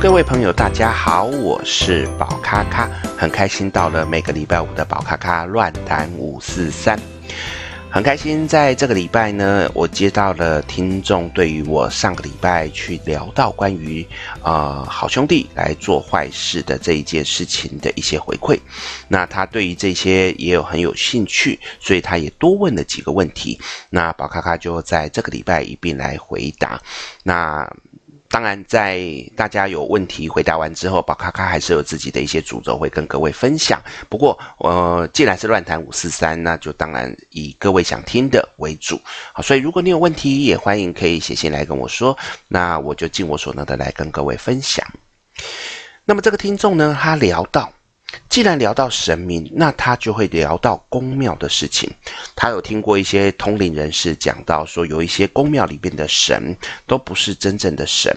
各位朋友，大家好，我是宝咖咖，很开心到了每个礼拜五的宝咖咖乱谈五四三，很开心在这个礼拜呢，我接到了听众对于我上个礼拜去聊到关于呃好兄弟来做坏事的这一件事情的一些回馈，那他对于这些也有很有兴趣，所以他也多问了几个问题，那宝咖咖就在这个礼拜一并来回答，那。当然，在大家有问题回答完之后，宝咖咖还是有自己的一些主轴会跟各位分享。不过，呃，既然是乱谈五四三，那就当然以各位想听的为主。好，所以如果你有问题，也欢迎可以写信来跟我说，那我就尽我所能的来跟各位分享。那么这个听众呢，他聊到。既然聊到神明，那他就会聊到宫庙的事情。他有听过一些通灵人士讲到说，有一些宫庙里边的神都不是真正的神。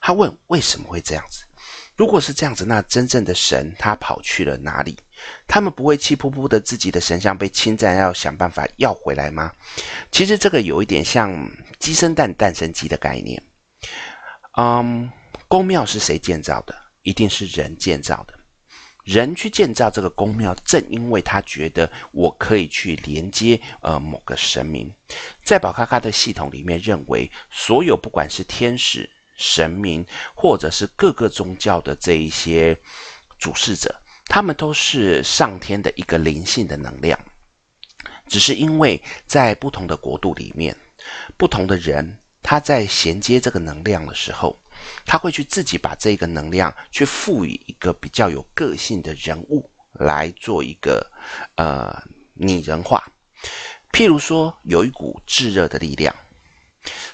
他问为什么会这样子？如果是这样子，那真正的神他跑去了哪里？他们不会气噗噗的自己的神像被侵占，要想办法要回来吗？其实这个有一点像鸡生蛋，蛋生鸡的概念。嗯，宫庙是谁建造的？一定是人建造的。人去建造这个宫庙，正因为他觉得我可以去连接呃某个神明，在宝咖咖的系统里面，认为所有不管是天使、神明，或者是各个宗教的这一些主事者，他们都是上天的一个灵性的能量，只是因为在不同的国度里面，不同的人他在衔接这个能量的时候。他会去自己把这个能量去赋予一个比较有个性的人物来做一个呃拟人化，譬如说有一股炙热的力量，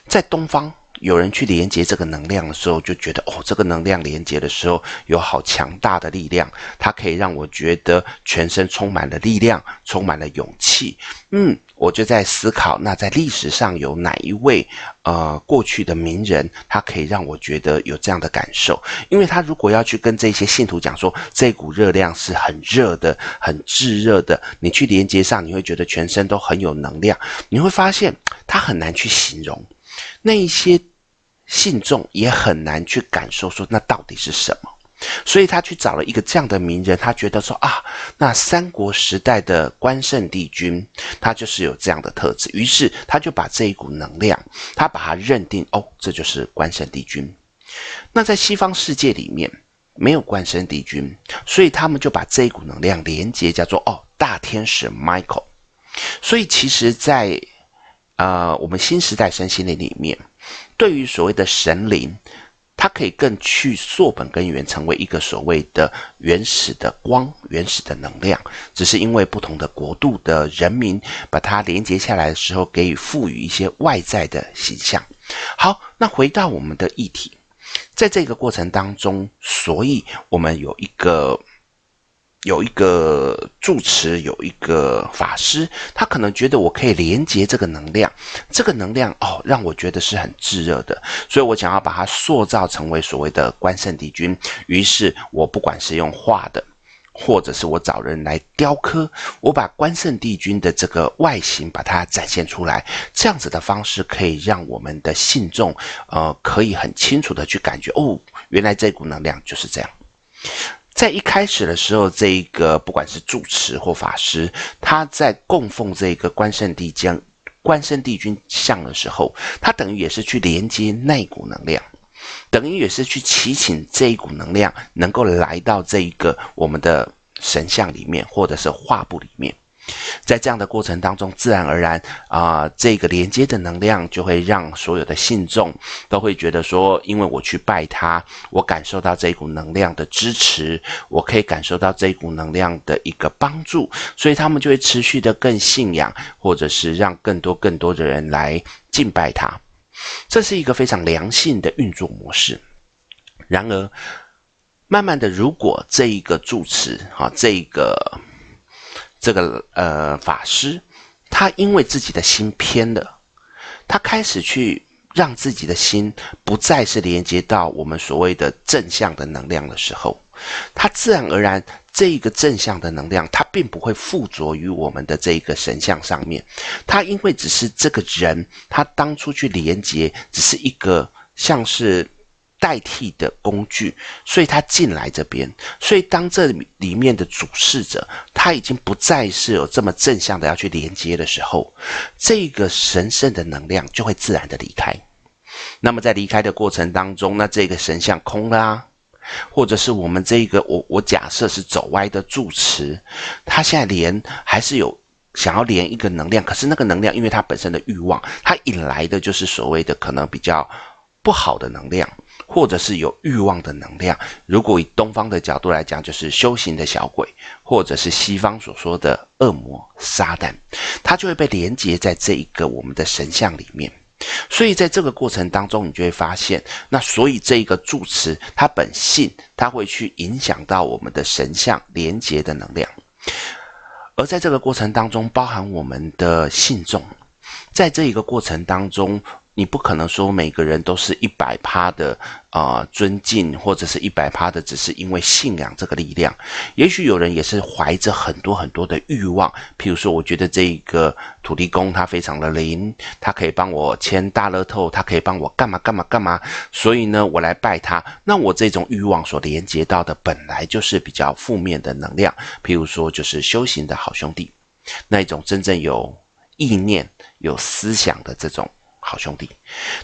在东方有人去连接这个能量的时候，就觉得哦，这个能量连接的时候有好强大的力量，它可以让我觉得全身充满了力量，充满了勇气，嗯。我就在思考，那在历史上有哪一位呃过去的名人，他可以让我觉得有这样的感受？因为他如果要去跟这些信徒讲说，这股热量是很热的、很炙热的，你去连接上，你会觉得全身都很有能量。你会发现他很难去形容，那一些信众也很难去感受说那到底是什么。所以他去找了一个这样的名人，他觉得说啊，那三国时代的关圣帝君，他就是有这样的特质。于是他就把这一股能量，他把它认定哦，这就是关圣帝君。那在西方世界里面没有关圣帝君，所以他们就把这一股能量连接叫做哦，大天使 Michael。所以其实在，在呃我们新时代身心灵里面，对于所谓的神灵。它可以更去溯本根源，成为一个所谓的原始的光、原始的能量，只是因为不同的国度的人民把它连接下来的时候，给予赋予一些外在的形象。好，那回到我们的议题，在这个过程当中，所以我们有一个。有一个住持，有一个法师，他可能觉得我可以连接这个能量，这个能量哦，让我觉得是很炙热的，所以我想要把它塑造成为所谓的关圣帝君。于是，我不管是用画的，或者是我找人来雕刻，我把关圣帝君的这个外形把它展现出来，这样子的方式可以让我们的信众，呃，可以很清楚的去感觉哦，原来这股能量就是这样。在一开始的时候，这一个不管是住持或法师，他在供奉这个关圣帝将关圣帝君像的时候，他等于也是去连接那股能量，等于也是去祈请这一股能量能够来到这一个我们的神像里面，或者是画布里面。在这样的过程当中，自然而然啊、这个连接的能量就会让所有的信众都会觉得说，因为我去拜他，我感受到这一股能量的支持，我可以感受到这一股能量的一个帮助，所以他们就会持续的更信仰，或者是让更多更多的人来敬拜他。这是一个非常良性的运作模式。然而，慢慢的，如果这一个住持啊，这一个。这个呃法师，他因为自己的心偏了，他开始去让自己的心不再是连接到我们所谓的正向的能量的时候，他自然而然这个正向的能量，他并不会附着于我们的这个神像上面，他因为只是这个人，他当初去连接，只是一个像是代替的工具，所以他进来这边。所以当这里面的主事者他已经不再是有这么正向的要去连接的时候，这个神圣的能量就会自然的离开。那么在离开的过程当中，那这个神像空了啊，或者是我们这个我我假设是走歪的住持，他现在连还是有想要连一个能量，可是那个能量因为他本身的欲望，他引来的就是所谓的可能比较不好的能量。或者是有欲望的能量，如果以东方的角度来讲，就是修行的小鬼，或者是西方所说的恶魔撒旦，它就会被连接在这一个我们的神像里面。所以在这个过程当中，你就会发现，那所以这一个住持，它本性，它会去影响到我们的神像连接的能量，而在这个过程当中，包含我们的信众，在这一个过程当中。你不可能说每个人都是一百趴的啊、呃、尊敬，或者是一百趴的，只是因为信仰这个力量。也许有人也是怀着很多很多的欲望，譬如说，我觉得这个土地公他非常的灵，他可以帮我签大乐透，他可以帮我干嘛干嘛干嘛，所以呢，我来拜他。那我这种欲望所连接到的本来就是比较负面的能量，譬如说就是修行的好兄弟，那一种真正有意念、有思想的这种。好兄弟，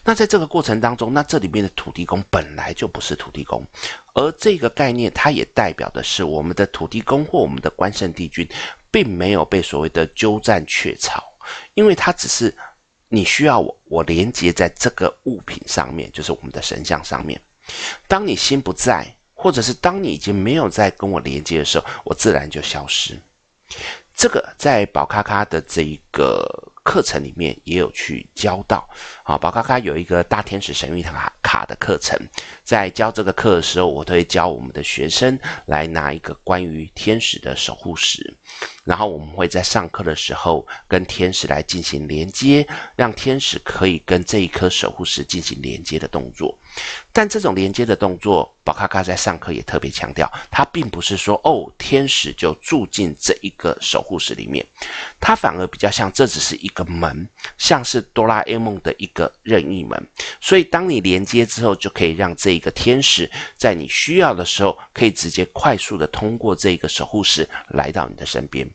那在这个过程当中，那这里面的土地公本来就不是土地公，而这个概念它也代表的是我们的土地公或我们的关圣帝君，并没有被所谓的鸠占鹊巢，因为它只是你需要我我连接在这个物品上面，就是我们的神像上面。当你心不在，或者是当你已经没有在跟我连接的时候，我自然就消失。这个在宝咖咖的这一个。课程里面也有去教到，啊，宝咖咖有一个大天使神諭卡卡的课程，在教这个课的时候，我都会教我们的学生来拿一个关于天使的守护石，然后我们会在上课的时候跟天使来进行连接，让天使可以跟这一颗守护石进行连接的动作。但这种连接的动作，宝咖咖在上课也特别强调，它并不是说哦，天使就住进这一个守护石里面，它反而比较像这只是一个门，像是哆啦 A 梦的一个任意门。所以当你连接之后，就可以让这一个天使在你需要的时候，可以直接快速的通过这个守护石来到你的身边。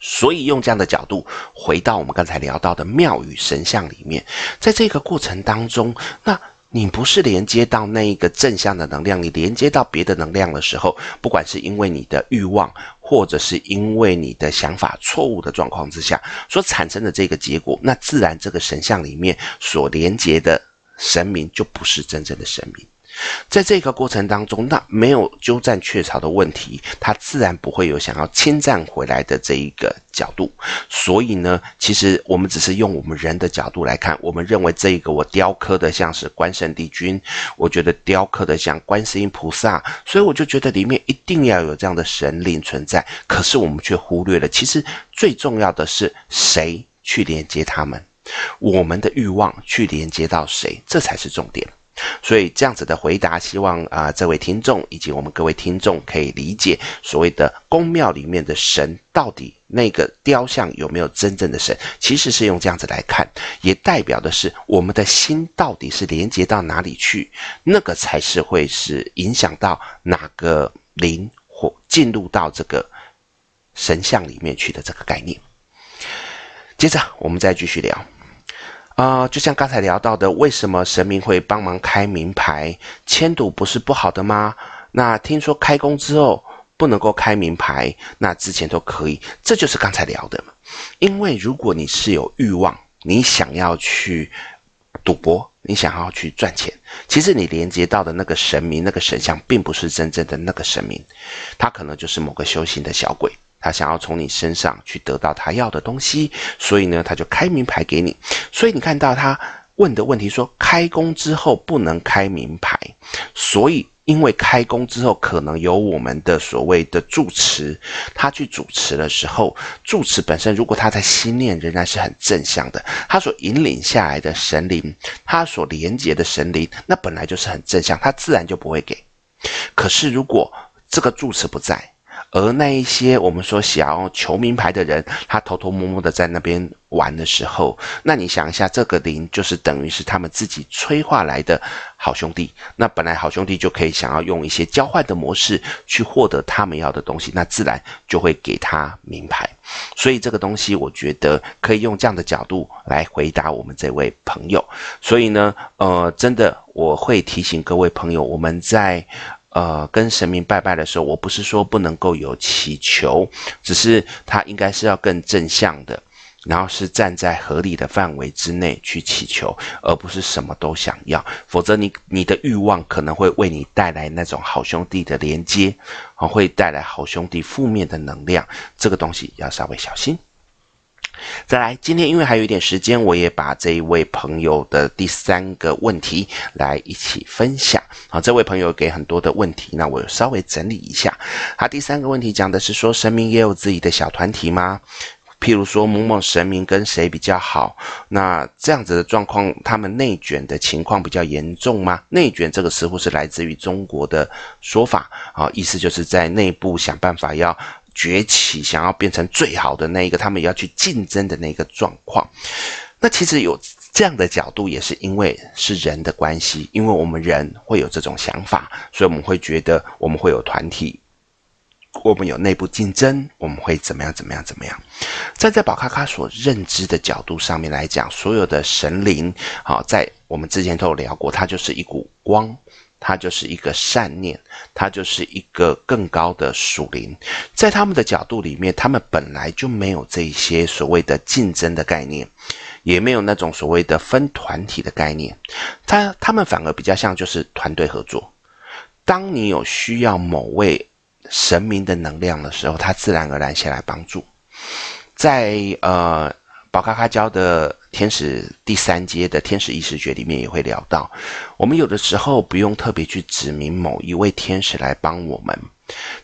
所以用这样的角度回到我们刚才聊到的庙宇神像里面，在这个过程当中，那。你不是连接到那一个正向的能量，你连接到别的能量的时候，不管是因为你的欲望，或者是因为你的想法错误的状况之下所产生的这个结果，那自然这个神像里面所连接的神明就不是真正的神明。在这个过程当中，那没有鸠占鹊巢的问题，他自然不会有想要侵占回来的这一个角度。所以呢，其实我们只是用我们人的角度来看，我们认为这一个我雕刻的像是关圣帝君，我觉得雕刻的像观世音菩萨，所以我就觉得里面一定要有这样的神灵存在。可是我们却忽略了，其实最重要的是谁去连接他们，我们的欲望去连接到谁，这才是重点。所以这样子的回答，希望啊、这位听众以及我们各位听众可以理解所谓的宫庙里面的神到底那个雕像有没有真正的神，其实是用这样子来看，也代表的是我们的心到底是连接到哪里去，那个才是会是影响到哪个灵或进入到这个神像里面去的这个概念。接着我们再继续聊。啊、就像刚才聊到的，为什么神明会帮忙开名牌？签赌不是不好的吗？那听说开工之后不能够开名牌，那之前都可以，这就是刚才聊的嘛。因为如果你是有欲望，你想要去赌博，你想要去赚钱，其实你连接到的那个神明、那个神像，并不是真正的那个神明，他可能就是某个修行的小鬼。他想要从你身上去得到他要的东西，所以呢，他就开名牌给你。所以你看到他问的问题说，开工之后不能开名牌，所以因为开工之后可能有我们的所谓的住持，他去主持的时候，住持本身如果他的心念仍然是很正向的，他所引领下来的神灵，他所连接的神灵，那本来就是很正向，他自然就不会给。可是如果这个住持不在，而那一些我们说想要求名牌的人，他偷偷摸摸的在那边玩的时候，那你想一下，这个零就是等于是他们自己催化来的好兄弟。那本来好兄弟就可以想要用一些交换的模式去获得他们要的东西，那自然就会给他名牌。所以这个东西，我觉得可以用这样的角度来回答我们这位朋友。所以呢，呃，真的我会提醒各位朋友，我们在呃跟神明拜拜的时候，我不是说不能够有祈求，只是他应该是要更正向的。然后是站在合理的范围之内去祈求，而不是什么都想要，否则你你的欲望可能会为你带来那种好兄弟的连接，会带来好兄弟负面的能量，这个东西要稍微小心。再来，今天因为还有一点时间，我也把这一位朋友的第三个问题来一起分享。好，这位朋友给很多的问题，那我稍微整理一下。他第三个问题讲的是说，神明也有自己的小团体吗？譬如说某某神明跟谁比较好，那这样子的状况，他们内卷的情况比较严重吗？内卷这个似乎是来自于中国的说法啊，意思就是在内部想办法要崛起，想要变成最好的那一个，他们也要去竞争的那个状况。那其实有这样的角度，也是因为是人的关系，因为我们人会有这种想法，所以我们会觉得我们会有团体。我们有内部竞争，我们会怎么样？怎么样？怎么样？站在宝卡卡所认知的角度上面来讲，所有的神灵，好，在我们之前都有聊过，它就是一股光，它就是一个善念，它就是一个更高的属灵。在他们的角度里面，他们本来就没有这些所谓的竞争的概念，也没有那种所谓的分团体的概念。他他们反而比较像就是团队合作。当你有需要某位。神明的能量的时候，他自然而然先来帮助。在呃宝咖咖教的天使第三阶的天使意识学里面也会聊到，我们有的时候不用特别去指明某一位天使来帮我们。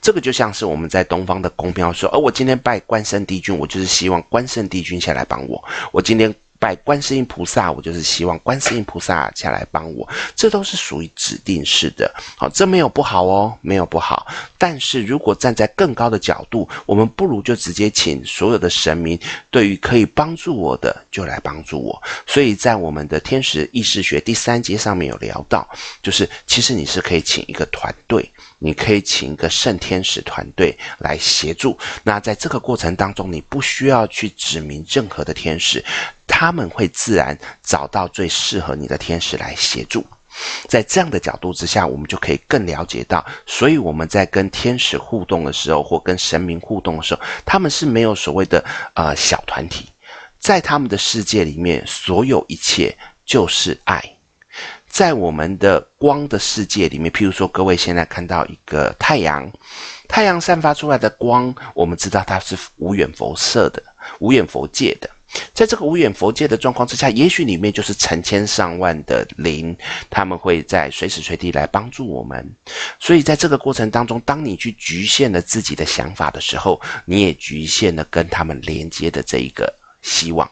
这个就像是我们在东方的宫庙说，而、哦、我今天拜关圣帝君，我就是希望关圣帝君下来帮我。我今天。拜观世音菩萨，我就是希望观世音菩萨下来帮我，这都是属于指定式的。好，这没有不好哦，没有不好。但是如果站在更高的角度，我们不如就直接请所有的神明，对于可以帮助我的就来帮助我。所以在我们的天使意识学第三节上面有聊到，就是其实你是可以请一个团队。你可以请一个圣天使团队来协助。那在这个过程当中，你不需要去指明任何的天使，他们会自然找到最适合你的天使来协助。在这样的角度之下，我们就可以更了解到，所以我们在跟天使互动的时候，或跟神明互动的时候，他们是没有所谓的呃小团体，在他们的世界里面，所有一切就是爱。在我们的光的世界里面，譬如说，各位现在看到一个太阳，太阳散发出来的光，我们知道它是无远佛色的，无远佛界的。在这个无远佛界的状况之下，也许里面就是成千上万的灵，他们会在随时随地来帮助我们。所以在这个过程当中，当你去局限了自己的想法的时候，你也局限了跟他们连接的这一个希望。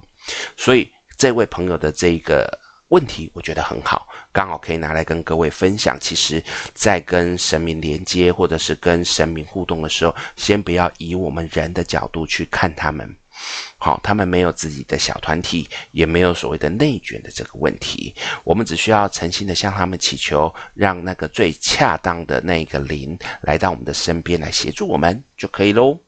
所以这位朋友的这一个。问题我觉得很好，刚好可以拿来跟各位分享。其实，在跟神明连接或者是跟神明互动的时候，先不要以我们人的角度去看他们。好，他们没有自己的小团体，也没有所谓的内卷的这个问题。我们只需要诚心的向他们祈求，让那个最恰当的那个灵来到我们的身边来协助我们就可以喽。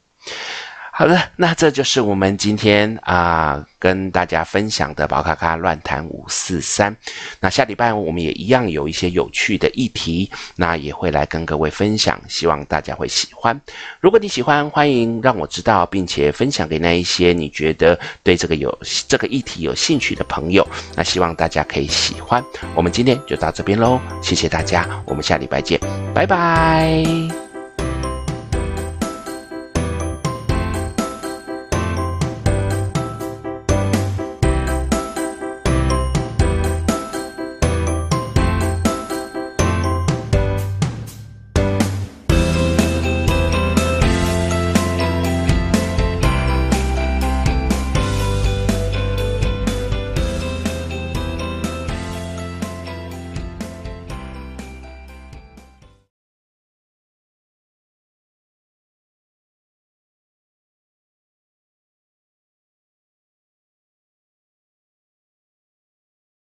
好的，那这就是我们今天啊、跟大家分享的宝卡卡乱谈五四三。那下礼拜我们也一样有一些有趣的议题，那也会来跟各位分享，希望大家会喜欢。如果你喜欢，欢迎让我知道，并且分享给那一些你觉得对这个有这个议题有兴趣的朋友。那希望大家可以喜欢。我们今天就到这边喽，谢谢大家，我们下礼拜见，拜拜。